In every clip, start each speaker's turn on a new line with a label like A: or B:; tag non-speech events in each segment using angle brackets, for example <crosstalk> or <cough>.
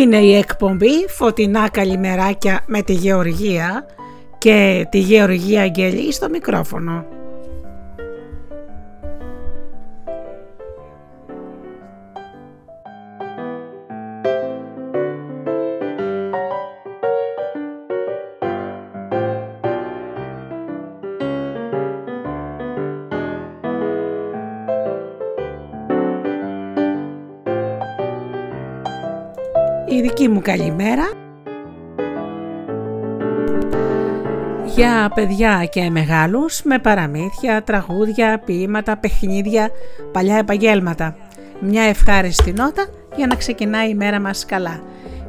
A: Είναι η εκπομπή «Φωτεινά καλημεράκια» με τη Γεωργία και τη Γεωργία Αγγελή στο μικρόφωνο. η δική μου καλημέρα για παιδιά και μεγάλους με παραμύθια, τραγούδια, ποίηματα, παιχνίδια, παλιά επαγγέλματα. Μια ευχάριστη νότα για να ξεκινάει η μέρα μας καλά.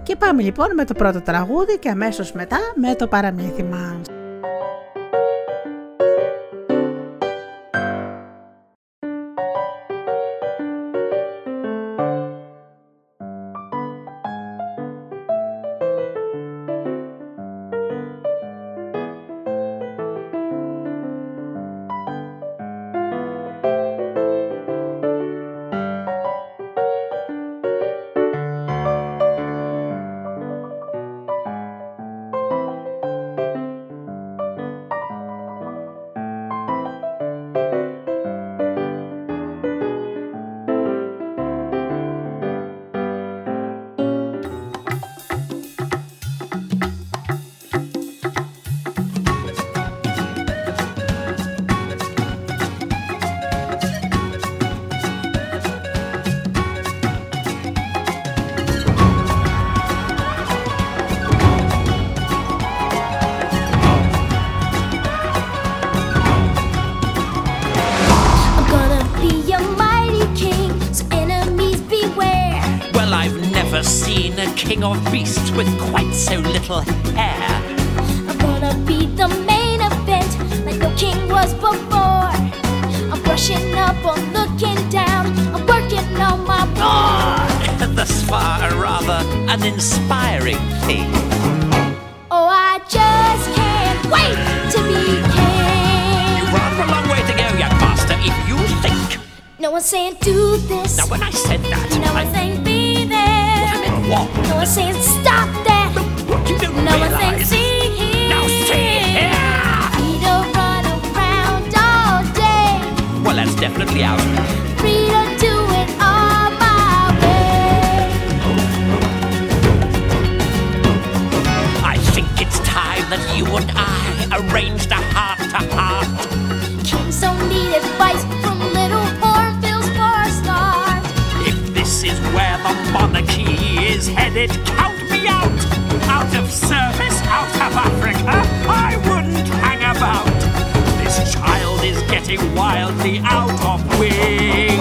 A: Και πάμε λοιπόν με το πρώτο τραγούδι και αμέσως μετά με το παραμύθι μας.
B: seen a king of beasts with quite so little hair.
C: I'm gonna be the main event, like no king was before. I'm brushing up, I'm looking down, I'm working on my ah,
B: <laughs> war. Oh, thus far, a rather uninspiring thing.
C: Oh, I just can't wait to be king. You've
B: rather a long way to go, young master, if you think.
C: No one's saying do this. Now,
B: when I said that, no I...
C: one's saying be
B: wall. No
C: one says stop that.
B: You don't no one says saying see
C: here. Now see here. We don't run around all day.
B: Well, that's definitely out. said it. Count me out! Out of service, out of Africa, I wouldn't hang about. This child is getting wildly out of whack.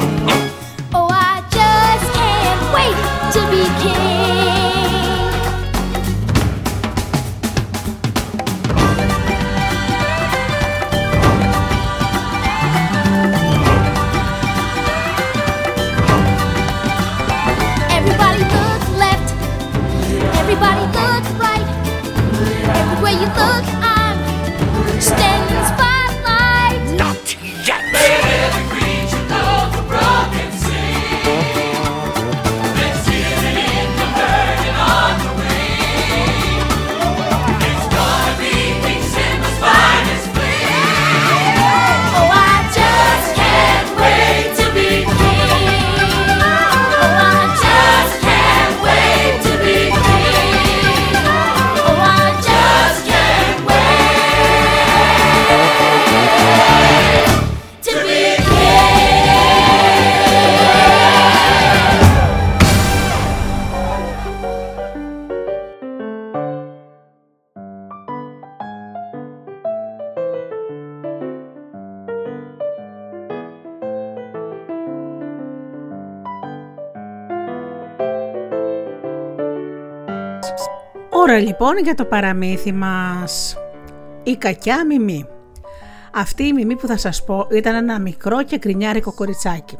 A: Τώρα λοιπόν για το παραμύθι μας. Η κακιά μιμή. Αυτή η μιμή που θα σας πω ήταν ένα μικρό και κρινιάρικο κοριτσάκι.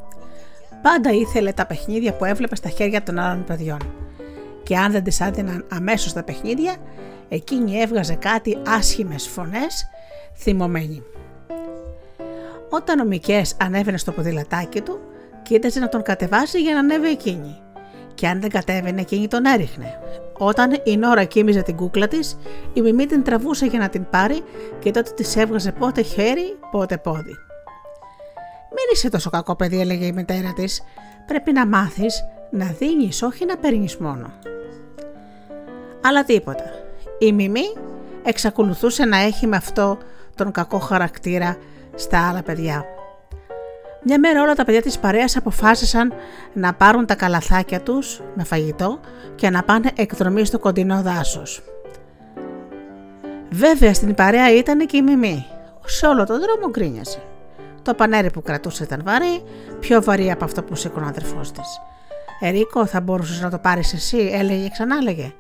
A: Πάντα ήθελε τα παιχνίδια που έβλεπε στα χέρια των άλλων παιδιών. Και αν δεν της άδειναν αμέσως τα παιχνίδια, εκείνη έβγαζε κάτι άσχημες φωνές, θυμωμένη. Όταν ο Μικές ανέβαινε στο ποδηλατάκι του, κοίταζε να τον κατεβάσει για να ανέβει εκείνη. Και αν δεν κατέβαινε εκείνη τον έριχνε. Όταν η Νόρα κοίμιζε την κούκλα της, η Μιμή την τραβούσε για να την πάρει και τότε της έβγαζε πότε χέρι, πότε πόδι. Μην είσαι τόσο κακό παιδί, έλεγε η μητέρα της. Πρέπει να μάθεις να δίνεις, όχι να παίρνεις μόνο. Αλλά τίποτα. Η Μιμή εξακολουθούσε να έχει με αυτό τον κακό χαρακτήρα στα άλλα παιδιά. Μια μέρα όλα τα παιδιά της παρέας αποφάσισαν να πάρουν τα καλαθάκια τους με φαγητό και να πάνε εκδρομή στο κοντινό δάσος. Βέβαια στην παρέα ήταν και η Μιμή. Σε όλο τον δρόμο γκρίνιασε. Το πανέρι που κρατούσε ήταν βαρύ, πιο βαρύ από αυτό που σήκωνε ο αδερφός της. Ερίκο, θα μπορούσες να το πάρεις εσύ, έλεγε και ξανά έλεγε.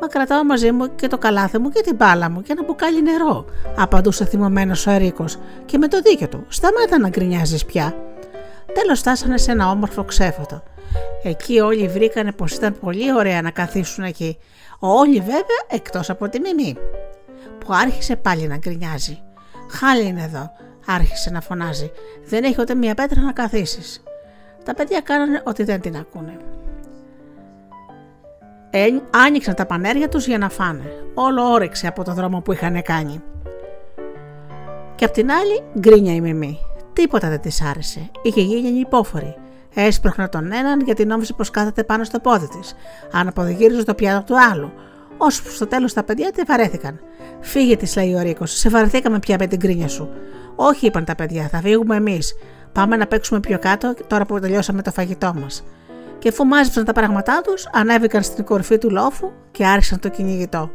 A: Μα κρατάω μαζί μου και το καλάθι μου και την μπάλα μου και ένα μπουκάλι νερό, απαντούσε θυμωμένος ο Ερίκος και με το δίκιο του. Σταμάτα να γκρινιάζεις πια. Τέλος φτάσανε σε ένα όμορφο ξέφωτο. Εκεί όλοι βρήκανε πως ήταν πολύ ωραία να καθίσουν εκεί. Όλοι βέβαια εκτός από τη Μιμή, που άρχισε πάλι να γκρινιάζει. Χάλι είναι εδώ, άρχισε να φωνάζει. Δεν έχει ούτε μία πέτρα να καθίσεις. Τα παιδιά κάνανε ότι δεν την ακούνε. Ε, άνοιξαν τα πανέρια τους για να φάνε. Όλο όρεξε από το δρόμο που είχαν κάνει. Και απ' την άλλη γκρίνια η Μιμή. Τίποτα δεν της άρεσε. Είχε γίνει υπόφορη. Έσπροχνε τον έναν γιατί νόμιζε πως κάθεται πάνω στο πόδι της. Αναποδηγύριζε το πιάτο του άλλου. Ώσπου στο τέλος τα παιδιά τη βαρέθηκαν. Φύγε, της λέει ο Ρίκος. Σε βαρεθήκαμε πια με την κρίνια σου. Όχι, είπαν τα παιδιά, θα φύγουμε εμείς. Πάμε να παίξουμε πιο κάτω τώρα που τελειώσαμε το φαγητό μας. Και αφού μάζεψαν τα πράγματά τους, ανέβηκαν στην κορυφή του λόφου και άρχισαν το κυνηγητό.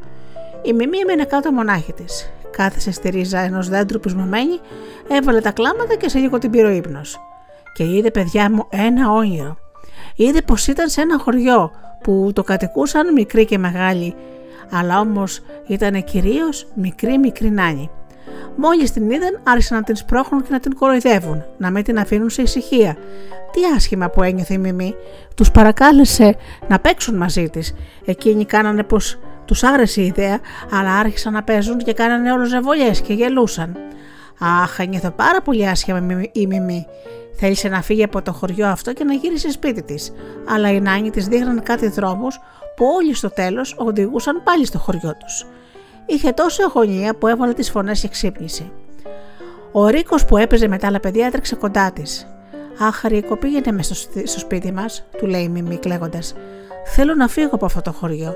A: Η Μιμή έμεινε κάτω μονάχη τη. Κάθεσε στη ρίζα ενός δέντρου πεισμωμένη, έβαλε τα κλάματα και σε λίγο την πήρε ύπνος. Και είδε, παιδιά μου, ένα όνειρο. Είδε πως ήταν σε ένα χωριό που το κατοικούσαν μικροί και μεγάλοι, αλλά όμως ήταν κυρίως μικρή μικρή νάνη. Μόλις την είδαν, άρχισαν να την σπρώχνουν και να την κοροϊδεύουν, να μην την αφήνουν σε ησυχία. Τι άσχημα που ένιωθε η Μιμή. Τους παρακάλεσε να παίξουν μαζί της. Εκείνοι κάνανε πως τους άρεσε η ιδέα, αλλά άρχισαν να παίζουν και κάνανε όλο ζεβολιέ και γελούσαν. Αχ, ένιωθε πάρα πολύ άσχημα η Μιμή. Θέλησε να φύγει από το χωριό αυτό και να γύρισε σπίτι της, αλλά οι νάνοι της δείχναν κάτι δρόμους που όλοι στο τέλος οδηγούσαν πάλι στο χωριό τους. Είχε τόσο αγωνία που έβαλε τις φωνές και ξύπνησε. Ο Ρίκος που έπαιζε με τα άλλα παιδιά έτρεξε κοντά της. Αχ, Ρίκο, πήγαινε μες στο, στο σπίτι μας, του λέει η Μιμή κλαίγοντας. Θέλω να φύγω από αυτό το χωριό.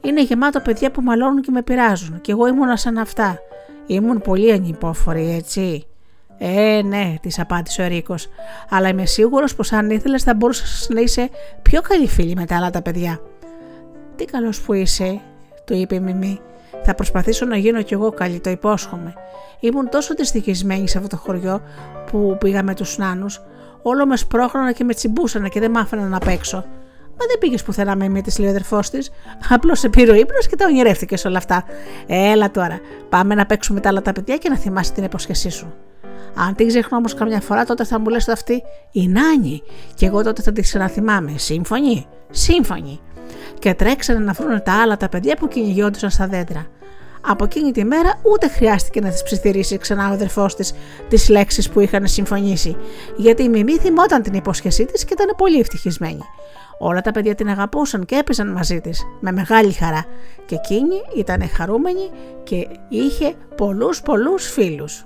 A: Είναι γεμάτο παιδιά που μαλώνουν και με πειράζουν, και εγώ ήμουνα σαν αυτά. Ήμουν πολύ ανυπόφορη, έτσι. Ε, ναι, της απάντησε ο Ρίκος, αλλά είμαι σίγουρος πως αν ήθελες θα μπορούσες να είσαι πιο καλή φίλη με τα άλλα τα παιδιά. Τι καλός που είσαι, του είπε η Μιμή. Θα προσπαθήσω να γίνω κι εγώ καλή, το υπόσχομαι. Ήμουν τόσο δυστυχισμένη σε αυτό το χωριό που πήγα με τους νάνους. Όλο με σπρώχνανε και με τσιμπούσανε και δεν μ' άφηναν να παίξω. Μα δεν πήγες πουθενά με μη της, λέει ο αδερφός της. Απλώς σε πήρε ο ύπνος και τα ονειρεύτηκες όλα αυτά. Έλα τώρα, πάμε να παίξουμε τα άλλα τα παιδιά και να θυμάσαι την υπόσχεσή σου. Αν την ξεχνώ όμως καμιά φορά, τότε θα μου λες αυτή η Νάνη, και εγώ τότε θα τη ξαναθυμάμαι. Σύμφωνοι, σύμφωνοι και τρέξανε να βρουν τα άλλα τα παιδιά που κυνηγιόντουσαν στα δέντρα. Από εκείνη τη μέρα ούτε χρειάστηκε να τη ψιθυρίσει ξανά ο αδερφός της τις λέξεις που είχαν συμφωνήσει, γιατί η Μιμή θυμόταν την υπόσχεσή της και ήταν πολύ ευτυχισμένη. Όλα τα παιδιά την αγαπούσαν και έπαιζαν μαζί της με μεγάλη χαρά και εκείνη ήταν χαρούμενη και είχε πολλούς πολλούς φίλους.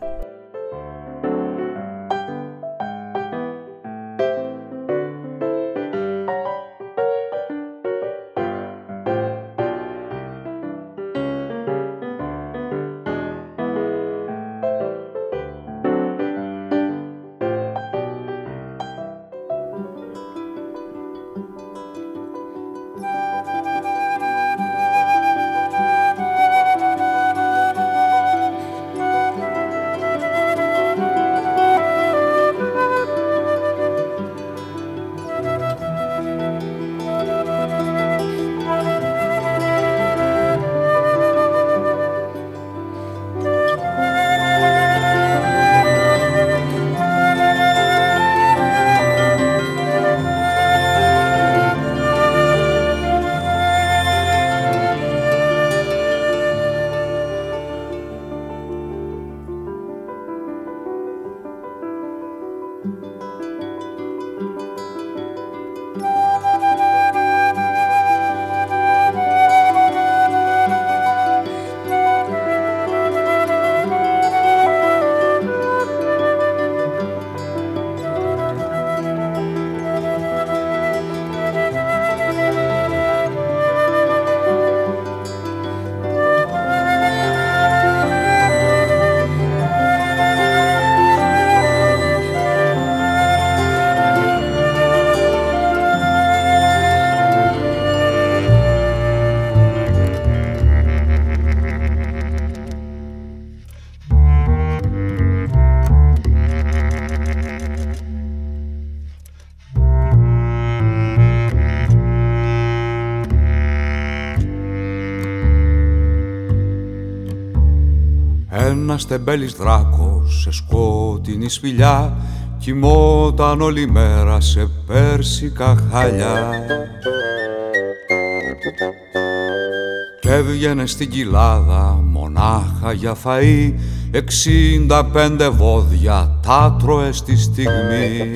D: Τεμπέλης δράκος σε σκότεινη σπηλιά κοιμόταν όλη μέρα σε πέρσικα χαλιά και έβγαινε στην κοιλάδα μονάχα για φαΐ εξήντα πέντε βόδια τα τρώε στη στιγμή.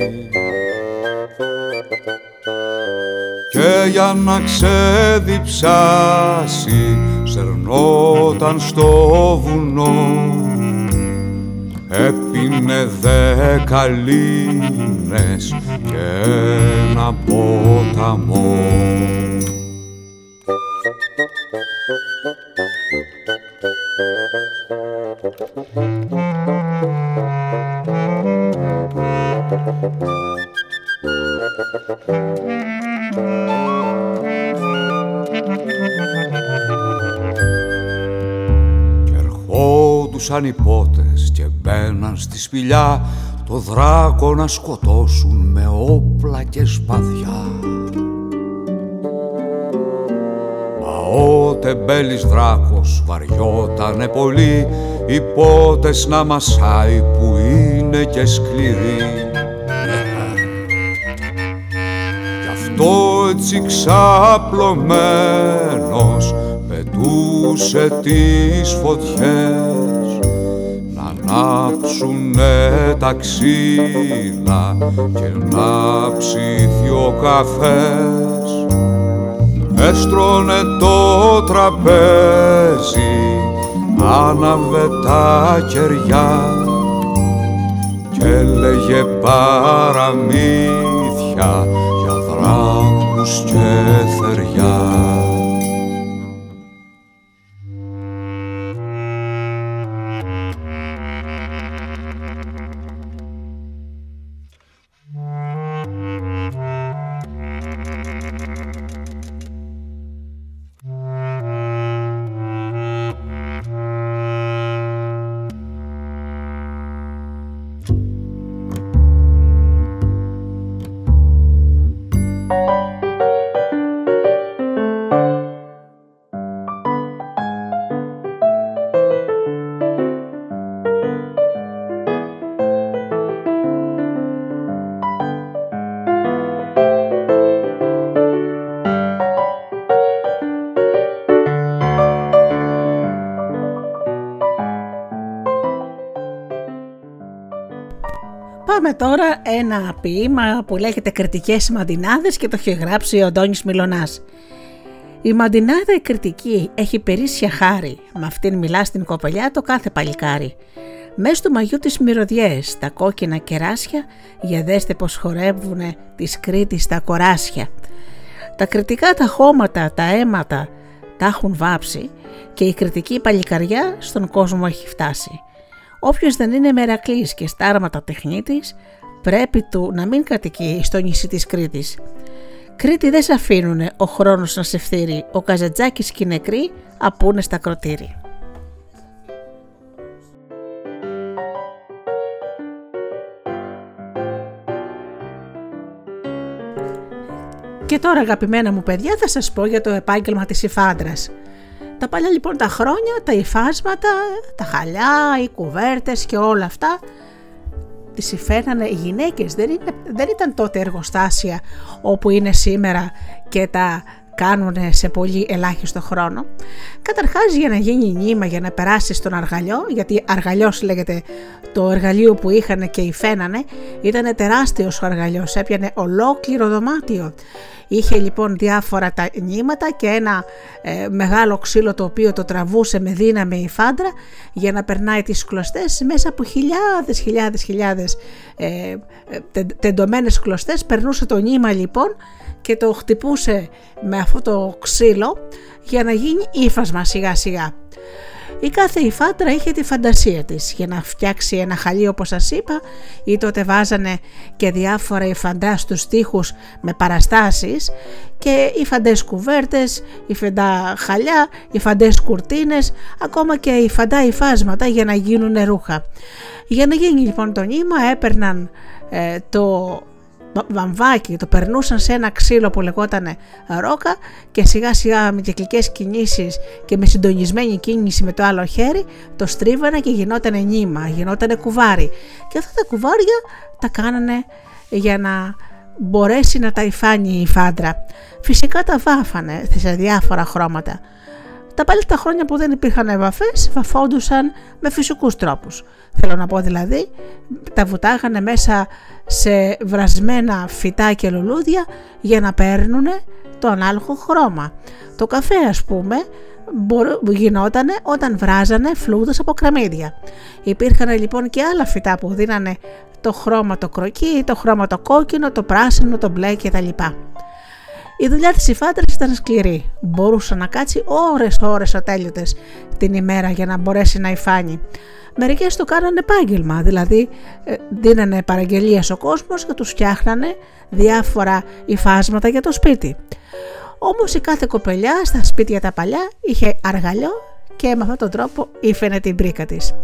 D: Και για να ξεδιψάσει σερνόταν στο βουνό έπινε δέκα λίνες και ένα ποταμό. και ερχόντουσαν οι πότες και μπαίναν στη σπηλιά το δράκο να σκοτώσουν με όπλα και σπαδιά. Μα ο τεμπέλης δράκος βαριότανε πολύ οι πότες να μασάει που είναι και σκληροί το έτσι ξαπλωμένος πετούσε τις φωτιές να ανάψουνε τα ξύλα και να ψήθει ο καφές έστρωνε το τραπέζι άναβε τα κεριά και έλεγε παραμύθια δράκους και θεριά.
A: Τώρα ένα ποίημα που λέγεται «Κριτικές μαντινάδες» και το έχει γράψει ο Αντώνης Μιλωνάς. Η μαντινάδα η κριτική έχει περίσσια χάρη, με αυτήν μιλά στην κοπελιά το κάθε παλικάρι. Μες του μαγιού τις μυρωδιές, τα κόκκινα κεράσια, για δέστε πως χορεύουνε της Κρήτης τα κοράσια. Τα κριτικά τα χώματα, τα αίματα, τα έχουν βάψει και η κριτική παλικαριά στον κόσμο έχει φτάσει. Όποιος δεν είναι μερακλής και στάρματα τεχνίτης, πρέπει του να μην κατοικεί στο νησί της Κρήτης. Κρήτη δεν σε αφήνουνε ο χρόνος να σε φθείρει, ο Καζατζάκης και οι νεκροί απούνε στα κροτήρι. Και τώρα αγαπημένα μου παιδιά θα σας πω για το επάγγελμα της υφάντρας. Τα παλιά λοιπόν τα χρόνια, τα υφάσματα, τα χαλιά, οι κουβέρτες και όλα αυτά τις υφαίνανε οι γυναίκες. Δεν, είναι, δεν ήταν τότε εργοστάσια όπου είναι σήμερα και τα κάνουν σε πολύ ελάχιστο χρόνο. Καταρχάς για να γίνει νήμα, για να περάσει στον αργαλιό, γιατί αργαλιός λέγεται το εργαλείο που είχαν και υφαίνανε, ήταν τεράστιος ο αργαλιός, έπιανε ολόκληρο δωμάτιο. Είχε λοιπόν διάφορα τα νήματα και ένα ε, μεγάλο ξύλο το οποίο το τραβούσε με δύναμη η φάντρα για να περνάει τις κλωστές μέσα από χιλιάδες χιλιάδες χιλιάδες ε, ε τεντωμένες κλωστές περνούσε το νήμα λοιπόν και το χτυπούσε με αυτό το ξύλο για να γίνει ύφασμα σιγά σιγά. Η κάθε υφάντρα είχε τη φαντασία της για να φτιάξει ένα χαλί όπως σας είπα ή τότε βάζανε και διάφορα υφαντά στους τοίχους με παραστάσεις και υφαντές κουβέρτες, υφαντά χαλιά, υφαντές κουρτίνες, ακόμα και υφαντά υφάσματα για να γίνουν ρούχα. Για να γίνει λοιπόν το νήμα έπαιρναν ε, το βαμβάκι, το περνούσαν σε ένα ξύλο που λεγόταν ρόκα και σιγά σιγά με κυκλικές κινήσεις και με συντονισμένη κίνηση με το άλλο χέρι το στρίβανε και γινόταν νήμα, γινόταν κουβάρι και αυτά τα κουβάρια τα κάνανε για να μπορέσει να τα υφάνει η φάντρα. Φυσικά τα βάφανε σε διάφορα χρώματα. Τα πάλι τα χρόνια που δεν υπήρχαν επαφές, βαφόντουσαν με φυσικούς τρόπους. Θέλω να πω δηλαδή, τα βουτάγανε μέσα σε βρασμένα φυτά και λουλούδια για να παίρνουν το ανάλογο χρώμα. Το καφέ ας πούμε γινότανε όταν βράζανε φλούδες από κραμίδια. Υπήρχαν λοιπόν και άλλα φυτά που δίνανε το χρώμα το κροκί, το χρώμα το κόκκινο, το πράσινο, το μπλε κτλ. Η δουλειά της υφάντρας ήταν σκληρή. Μπορούσε να κάτσει ώρες ώρες ατέλειωτες την ημέρα για να μπορέσει να υφάνει. Μερικές το κάνανε επάγγελμα, δηλαδή ε, δίνανε παραγγελίες στο κόσμος και τους φτιάχνανε διάφορα υφάσματα για το σπίτι. Όμως η κάθε κοπελιά στα σπίτια τα παλιά είχε αργαλιό και με αυτόν τον τρόπο ήφαινε την πρίκα της.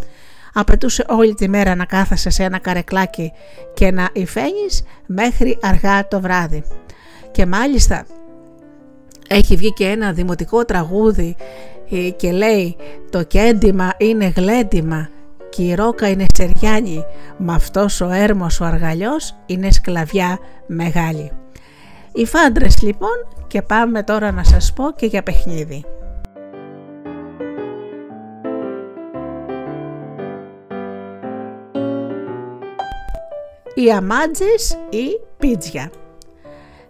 A: Απαιτούσε όλη τη μέρα να κάθεσαι σε ένα καρεκλάκι και να υφαίνεις μέχρι αργά το βράδυ. Και μάλιστα έχει βγει και ένα δημοτικό τραγούδι ε, και λέει «Το κέντημα είναι γλέντημα και η ρόκα είναι στεριάνη, μα αυτός ο έρμος ο αργαλιός είναι σκλαβιά μεγάλη». Οι φάντρες λοιπόν και πάμε τώρα να σας πω και για παιχνίδι. Οι αμάντζες ή πίτζια.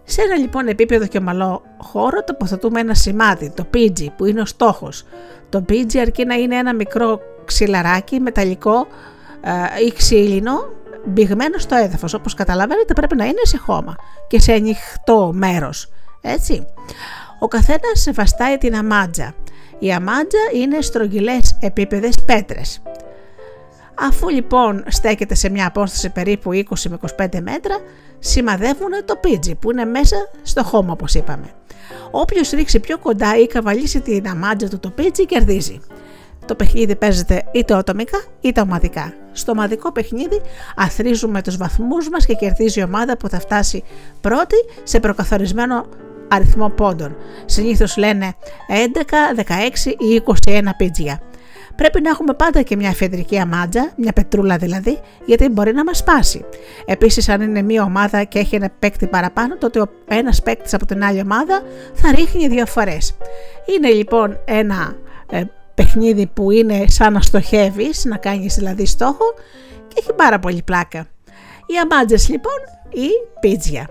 A: Σε ένα λοιπόν επίπεδο και ομαλό χώρο τοποθετούμε ένα σημάδι, το πίτζι που είναι ο στόχος. Το πίτζι αρκεί να είναι ένα μικρό ξυλαράκι μεταλλικό ε, ή ξύλινο μπηγμένο στο έδαφος. Όπως καταλαβαίνετε πρέπει να είναι σε χώμα και σε ανοιχτό μέρος. Έτσι. Ο καθένας βαστάει την αμάντζα. Η αμάντζα είναι στρογγυλές επίπεδες πέτρες. Αφού λοιπόν στέκεται σε μια απόσταση περίπου 20 με 25 μέτρα, σημαδεύουν το πίτζι που είναι μέσα στο χώμα όπως είπαμε. Όποιος ρίξει πιο κοντά ή καβαλήσει την αμάντζα του το πίτζι κερδίζει. Το παιχνίδι παίζεται είτε οτομικά είτε ομαδικά. Στο ομαδικό παιχνίδι αθρίζουμε τους βαθμούς μας και κερδίζει η ομάδα που θα φτάσει πρώτη σε προκαθορισμένο αριθμό πόντων. Συνήθως λένε 11, 16 ή 21 πίτζια. Πρέπει να έχουμε πάντα και μια εφεδρική αμάντζα, μια πετρούλα δηλαδή, γιατί μπορεί να μας σπάσει. Επίσης, αν είναι μια ομάδα και έχει ένα παίκτη παραπάνω, τότε ο ένας παίκτης από την άλλη ομάδα θα ρίχνει δύο φορές. Είναι λοιπόν ένα ε, παιχνίδι που είναι σαν να στοχεύεις, να κάνεις δηλαδή στόχο και έχει πάρα πολύ πλάκα. Οι αμάντζες λοιπόν ή πίτζια.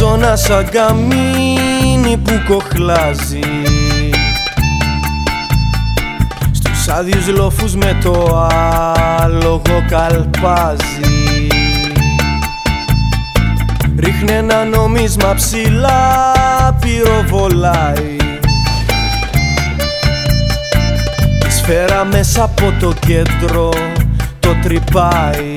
E: Αριζόνα σαν καμίνι που κοχλάζει. Στους άδειους λόφους με το άλογο καλπάζει. Ρίχνε ένα νομίσμα ψηλά πυροβολάει. Η σφαίρα μέσα από το κέντρο το τρυπάει.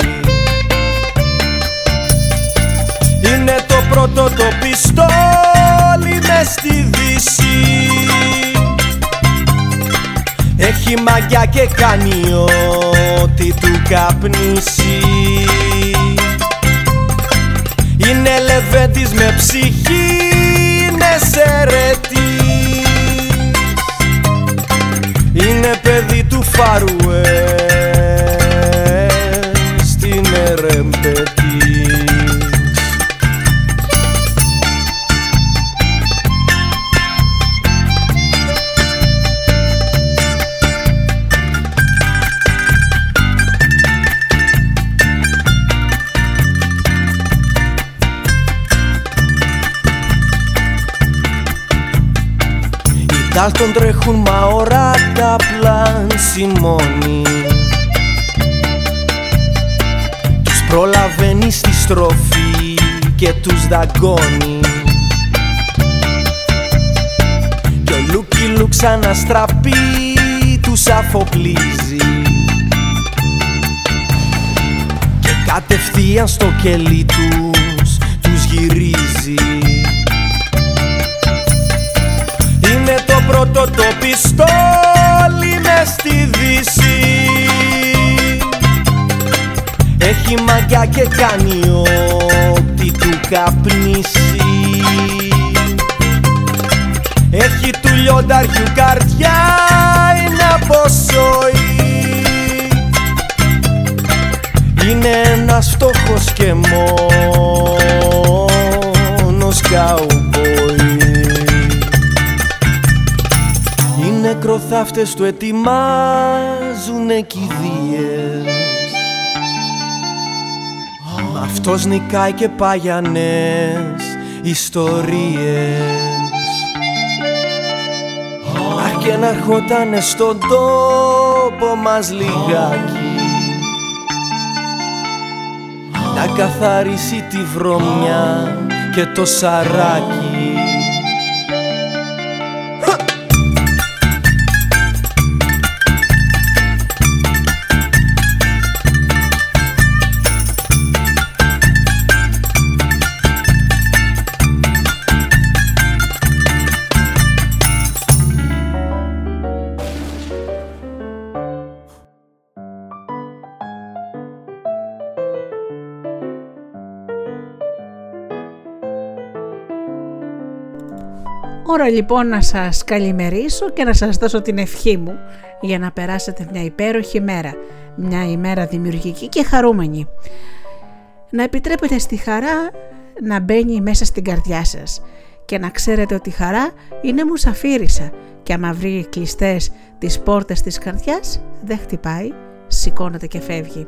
E: Είναι το πρώτο το πιστόλι μες στη δύση. Έχει μαγιά και κάνει ό,τι του καπνίσει. Είναι λεβέντης με ψυχή, είναι σερετής. Είναι παιδί του Φαρουέ Μπροστά στον τρέχουν μα οράτα πλάνση μόνοι Τους προλαβαίνει στη στροφή και τους δαγκώνει. Κι ο Λούκι Λου ξαναστραπεί τους αφοπλίζει. Και κατευθείαν στο κελί τους πρώτο το πιστόλι μες στη δύση. Έχει μαγιά και κάνει ό,τι του καπνίσει. Έχει του λιονταριού καρδιά είναι από Είναι ένας φτωχός και μόνος καουμπόι Οι νεκροθάφτες του ετοιμάζουνε κηδείες Μ' αυτός νικάει και παγιανές ιστορίες. Αχ και να ερχότανε στον τόπο μας λιγάκι να καθαρίσει τη βρωμιά και το σαράκι
A: Ώρα λοιπόν να σας καλημερίσω και να σας δώσω την ευχή μου για να περάσετε μια υπέροχη μέρα, μια ημέρα δημιουργική και χαρούμενη. Να επιτρέπετε στη χαρά να μπαίνει μέσα στην καρδιά σας και να ξέρετε ότι η χαρά είναι μουσαφίρισα και άμα βρει κλειστές τις πόρτες της καρδιάς δεν χτυπάει, σηκώνεται και φεύγει.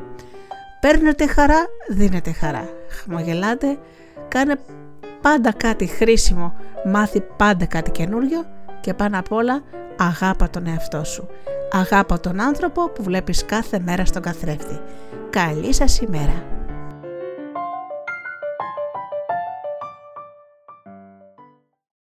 A: Παίρνετε χαρά, δίνετε χαρά. Χαμογελάτε, κάνε πάντα κάτι χρήσιμο, μάθει πάντα κάτι καινούριο και πάνω απ' όλα αγάπα τον εαυτό σου. Αγάπα τον άνθρωπο που βλέπεις κάθε μέρα στον καθρέφτη. Καλή σας ημέρα!